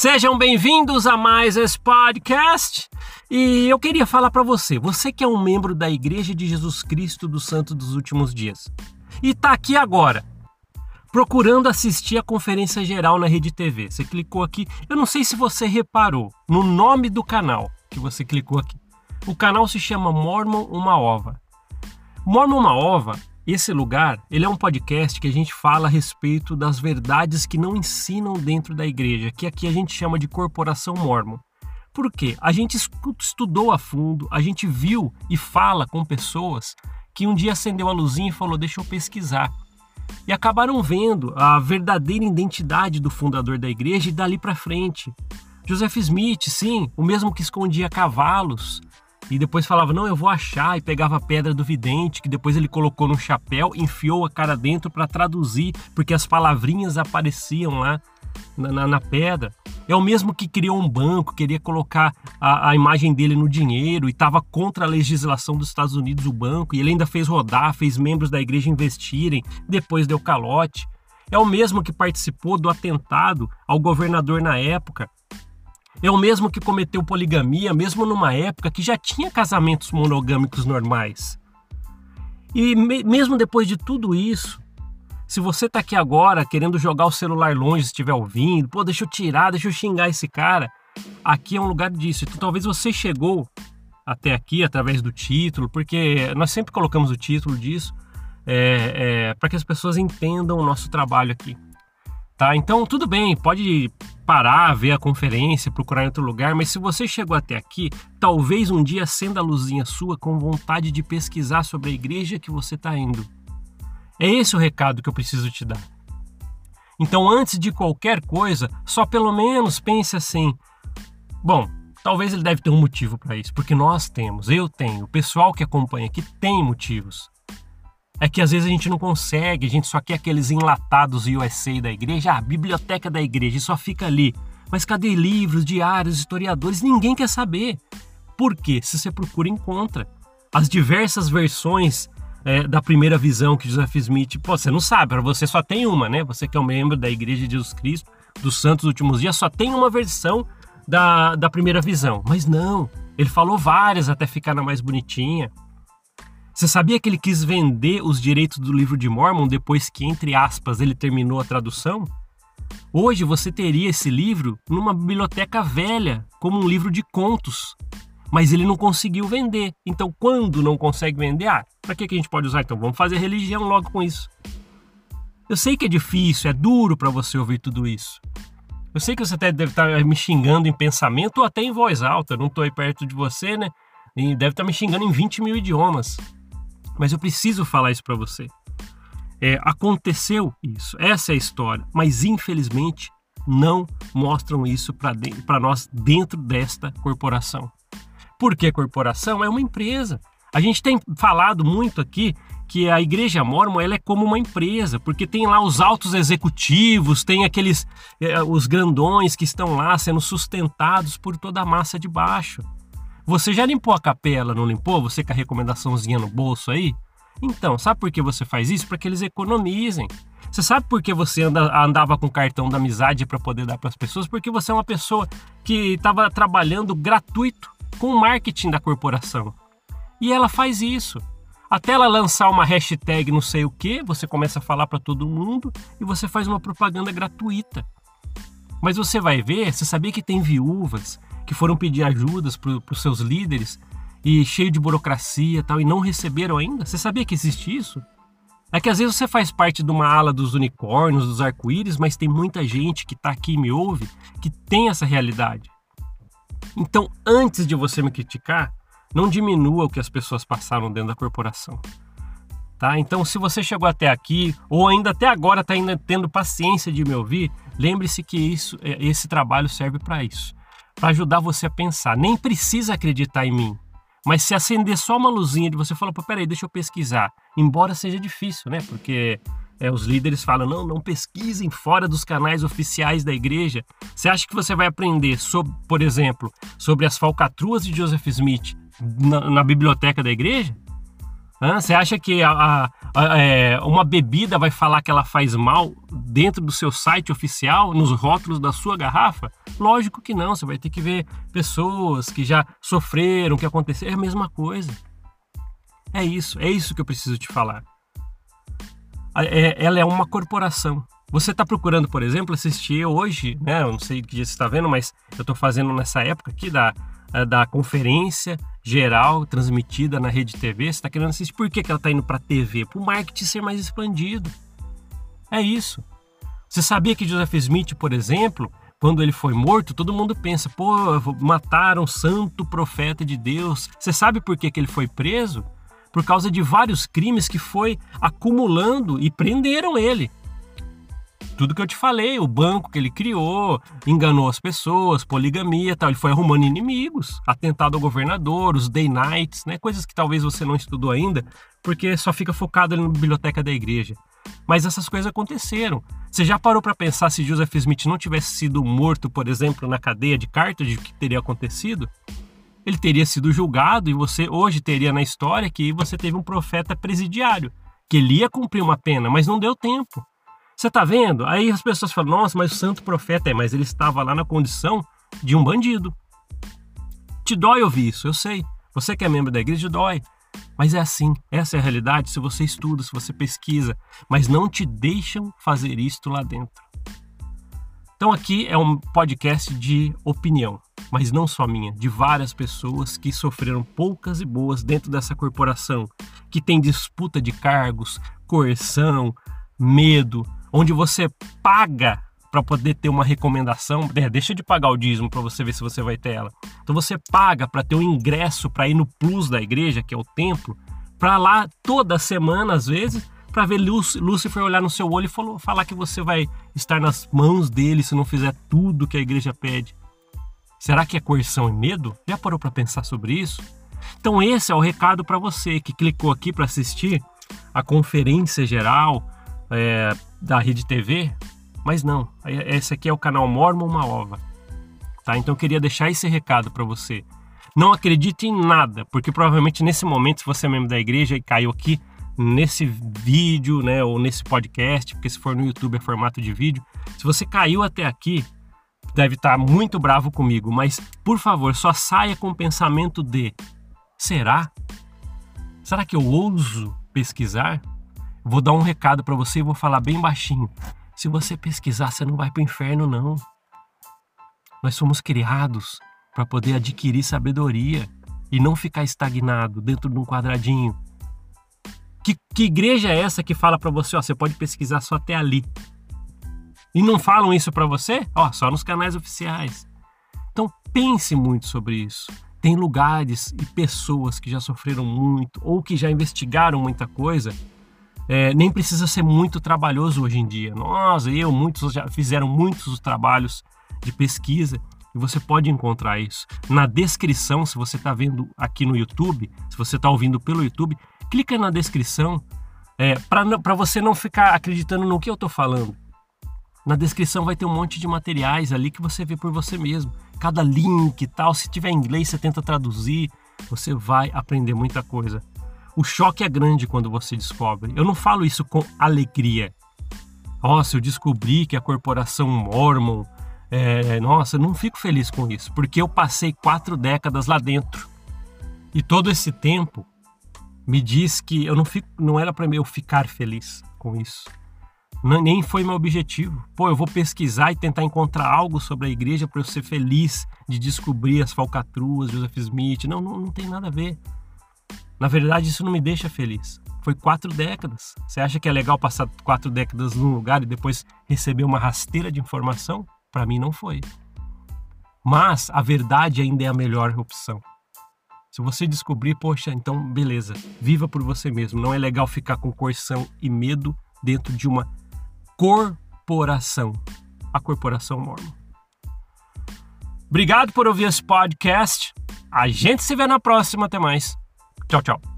Sejam bem-vindos a mais esse podcast. E eu queria falar para você, você que é um membro da Igreja de Jesus Cristo dos Santos dos Últimos Dias e tá aqui agora procurando assistir a conferência geral na Rede TV. Você clicou aqui, eu não sei se você reparou no nome do canal que você clicou aqui. O canal se chama Mormon Uma Ova. Mormon Uma Ova esse lugar, ele é um podcast que a gente fala a respeito das verdades que não ensinam dentro da igreja, que aqui a gente chama de corporação mormon. Por quê? A gente estudou a fundo, a gente viu e fala com pessoas que um dia acendeu a luzinha e falou: "Deixa eu pesquisar". E acabaram vendo a verdadeira identidade do fundador da igreja e dali para frente. Joseph Smith, sim, o mesmo que escondia cavalos, e depois falava: Não, eu vou achar. E pegava a pedra do vidente, que depois ele colocou no chapéu, enfiou a cara dentro para traduzir, porque as palavrinhas apareciam lá na, na, na, pedra. É o mesmo que criou um banco, queria colocar a, a imagem dele no dinheiro e estava contra a legislação dos Estados Unidos, o banco, e ele ainda fez rodar, fez membros da igreja investirem, depois deu calote. É o mesmo que participou do atentado ao governador na época, é o mesmo que cometeu poligamia, mesmo numa época que já tinha casamentos monogâmicos normais. E me mesmo depois de tudo isso, se você está aqui agora querendo jogar o celular longe, se estiver ouvindo, pô, deixa eu tirar, deixa eu xingar esse cara, aqui é um lugar disso. Então talvez você chegou até aqui através do título, porque nós sempre colocamos o título disso é, é, para que as pessoas entendam o nosso trabalho aqui. Tá? Então tudo bem, pode parar, ver a conferência, procurar em outro lugar, mas se você chegou até aqui, talvez um dia acenda a luzinha sua com vontade de pesquisar sobre a igreja que você está indo. É esse o recado que eu preciso te dar. Então, antes de qualquer coisa, só pelo menos pense assim: bom, talvez ele deve ter um motivo para isso, porque nós temos, eu tenho, o pessoal que acompanha aqui tem motivos. É que às vezes a gente não consegue, a gente só quer aqueles enlatados USA da igreja, a biblioteca da igreja, e só fica ali. Mas cadê livros, diários, historiadores? Ninguém quer saber. Por quê? Se você procura, encontra. As diversas versões é, da primeira visão que Joseph Smith, pô, você não sabe, para você só tem uma, né? Você que é um membro da Igreja de Jesus Cristo, dos Santos Últimos Dias, só tem uma versão da, da primeira visão. Mas não, ele falou várias até ficar na mais bonitinha. Você sabia que ele quis vender os direitos do livro de Mormon depois que, entre aspas, ele terminou a tradução? Hoje você teria esse livro numa biblioteca velha, como um livro de contos. Mas ele não conseguiu vender. Então, quando não consegue vender, ah, para que, que a gente pode usar? Então, vamos fazer religião logo com isso. Eu sei que é difícil, é duro para você ouvir tudo isso. Eu sei que você até deve estar tá me xingando em pensamento ou até em voz alta. Eu não estou aí perto de você, né? E deve estar tá me xingando em 20 mil idiomas. Mas eu preciso falar isso para você. É, aconteceu isso, essa é a história, mas infelizmente não mostram isso para nós dentro desta corporação. Porque corporação é uma empresa. A gente tem falado muito aqui que a igreja mormon ela é como uma empresa, porque tem lá os altos executivos, tem aqueles é, os grandões que estão lá sendo sustentados por toda a massa de baixo. Você já limpou a capela, não limpou? Você com a recomendaçãozinha no bolso aí? Então, sabe por que você faz isso? Para que eles economizem. Você sabe por que você anda, andava com cartão da amizade para poder dar para as pessoas? Porque você é uma pessoa que estava trabalhando gratuito com o marketing da corporação. E ela faz isso. Até ela lançar uma hashtag não sei o que, você começa a falar para todo mundo e você faz uma propaganda gratuita. Mas você vai ver, você sabia que tem viúvas que foram pedir ajudas para os seus líderes e cheio de burocracia e tal, e não receberam ainda? Você sabia que existe isso? É que às vezes você faz parte de uma ala dos unicórnios, dos arco-íris, mas tem muita gente que está aqui e me ouve que tem essa realidade. Então, antes de você me criticar, não diminua o que as pessoas passaram dentro da corporação. Tá? Então, se você chegou até aqui, ou ainda até agora está ainda tendo paciência de me ouvir, lembre-se que isso, é, esse trabalho serve para isso para ajudar você a pensar. Nem precisa acreditar em mim, mas se acender só uma luzinha de você falar, pô, peraí, deixa eu pesquisar. Embora seja difícil, né? Porque é, os líderes falam, não, não pesquisem fora dos canais oficiais da igreja. Você acha que você vai aprender, sobre, por exemplo, sobre as falcatruas de Joseph Smith na, na biblioteca da igreja? Você acha que a, a, a, é, uma bebida vai falar que ela faz mal dentro do seu site oficial, nos rótulos da sua garrafa? Lógico que não. Você vai ter que ver pessoas que já sofreram, que aconteceu. É a mesma coisa. É isso. É isso que eu preciso te falar. É, ela é uma corporação. Você está procurando, por exemplo, assistir hoje, né? Eu não sei que dia você está vendo, mas eu estou fazendo nessa época aqui da, da conferência geral transmitida na rede TV. Você está querendo assistir. Por que, que ela está indo para a TV? Para o marketing ser mais expandido. É isso. Você sabia que Joseph Smith, por exemplo, quando ele foi morto, todo mundo pensa, pô, mataram o santo profeta de Deus. Você sabe por que, que ele foi preso? Por causa de vários crimes que foi acumulando e prenderam ele tudo que eu te falei, o banco que ele criou, enganou as pessoas, poligamia tal. Ele foi arrumando inimigos, atentado ao governador, os day nights, né? Coisas que talvez você não estudou ainda, porque só fica focado ali na biblioteca da igreja. Mas essas coisas aconteceram. Você já parou para pensar se Joseph Smith não tivesse sido morto, por exemplo, na cadeia de Carthage, o que teria acontecido? Ele teria sido julgado e você hoje teria na história que você teve um profeta presidiário, que ele ia cumprir uma pena, mas não deu tempo. Você tá vendo? Aí as pessoas falam, nossa, mas o santo profeta é, mas ele estava lá na condição de um bandido. Te dói ouvir isso, eu sei. Você que é membro da igreja, dói. Mas é assim, essa é a realidade se você estuda, se você pesquisa, mas não te deixam fazer isto lá dentro. Então aqui é um podcast de opinião, mas não só minha, de várias pessoas que sofreram poucas e boas dentro dessa corporação, que tem disputa de cargos, coerção, medo, onde você paga para poder ter uma recomendação, é, deixa de pagar o dízimo para você ver se você vai ter ela. Então você paga para ter um ingresso para ir no plus da igreja, que é o templo, para lá toda semana às vezes, para ver Lúcifer olhar no seu olho e falou, falar que você vai estar nas mãos dele se não fizer tudo que a igreja pede. Será que é coerção e medo? Já parou para pensar sobre isso? Então esse é o recado para você que clicou aqui para assistir a conferência geral é, da Rede TV, mas não. Esse aqui é o canal Mormon Uma Ova. Tá? Então eu queria deixar esse recado para você. Não acredite em nada, porque provavelmente nesse momento, se você é membro da igreja e caiu aqui nesse vídeo, né, ou nesse podcast, porque se for no YouTube é formato de vídeo, se você caiu até aqui, deve estar muito bravo comigo, mas por favor, só saia com o pensamento de: será? Será que eu ouso pesquisar? Vou dar um recado para você e vou falar bem baixinho. Se você pesquisar, você não vai para o inferno, não. Nós somos criados para poder adquirir sabedoria e não ficar estagnado dentro de um quadradinho. Que, que igreja é essa que fala para você, ó, você pode pesquisar só até ali? E não falam isso para você? Ó, só nos canais oficiais. Então pense muito sobre isso. Tem lugares e pessoas que já sofreram muito ou que já investigaram muita coisa é, nem precisa ser muito trabalhoso hoje em dia. Nós, eu, muitos já fizeram muitos trabalhos de pesquisa e você pode encontrar isso. Na descrição, se você está vendo aqui no YouTube, se você está ouvindo pelo YouTube, clica na descrição é, para você não ficar acreditando no que eu estou falando. Na descrição vai ter um monte de materiais ali que você vê por você mesmo. Cada link e tal, se tiver em inglês, você tenta traduzir, você vai aprender muita coisa. O choque é grande quando você descobre. Eu não falo isso com alegria. Nossa, eu descobri que a corporação Mormon. É, nossa, eu não fico feliz com isso, porque eu passei quatro décadas lá dentro. E todo esse tempo me diz que eu não, fico, não era para eu ficar feliz com isso. Nem foi meu objetivo. Pô, eu vou pesquisar e tentar encontrar algo sobre a igreja para eu ser feliz de descobrir as falcatruas, Joseph Smith. Não, não, não tem nada a ver. Na verdade, isso não me deixa feliz. Foi quatro décadas. Você acha que é legal passar quatro décadas num lugar e depois receber uma rasteira de informação? Para mim, não foi. Mas a verdade ainda é a melhor opção. Se você descobrir, poxa, então beleza, viva por você mesmo. Não é legal ficar com coerção e medo dentro de uma corporação, a corporação Mormon. Obrigado por ouvir esse podcast. A gente se vê na próxima. Até mais. Tchau, tchau.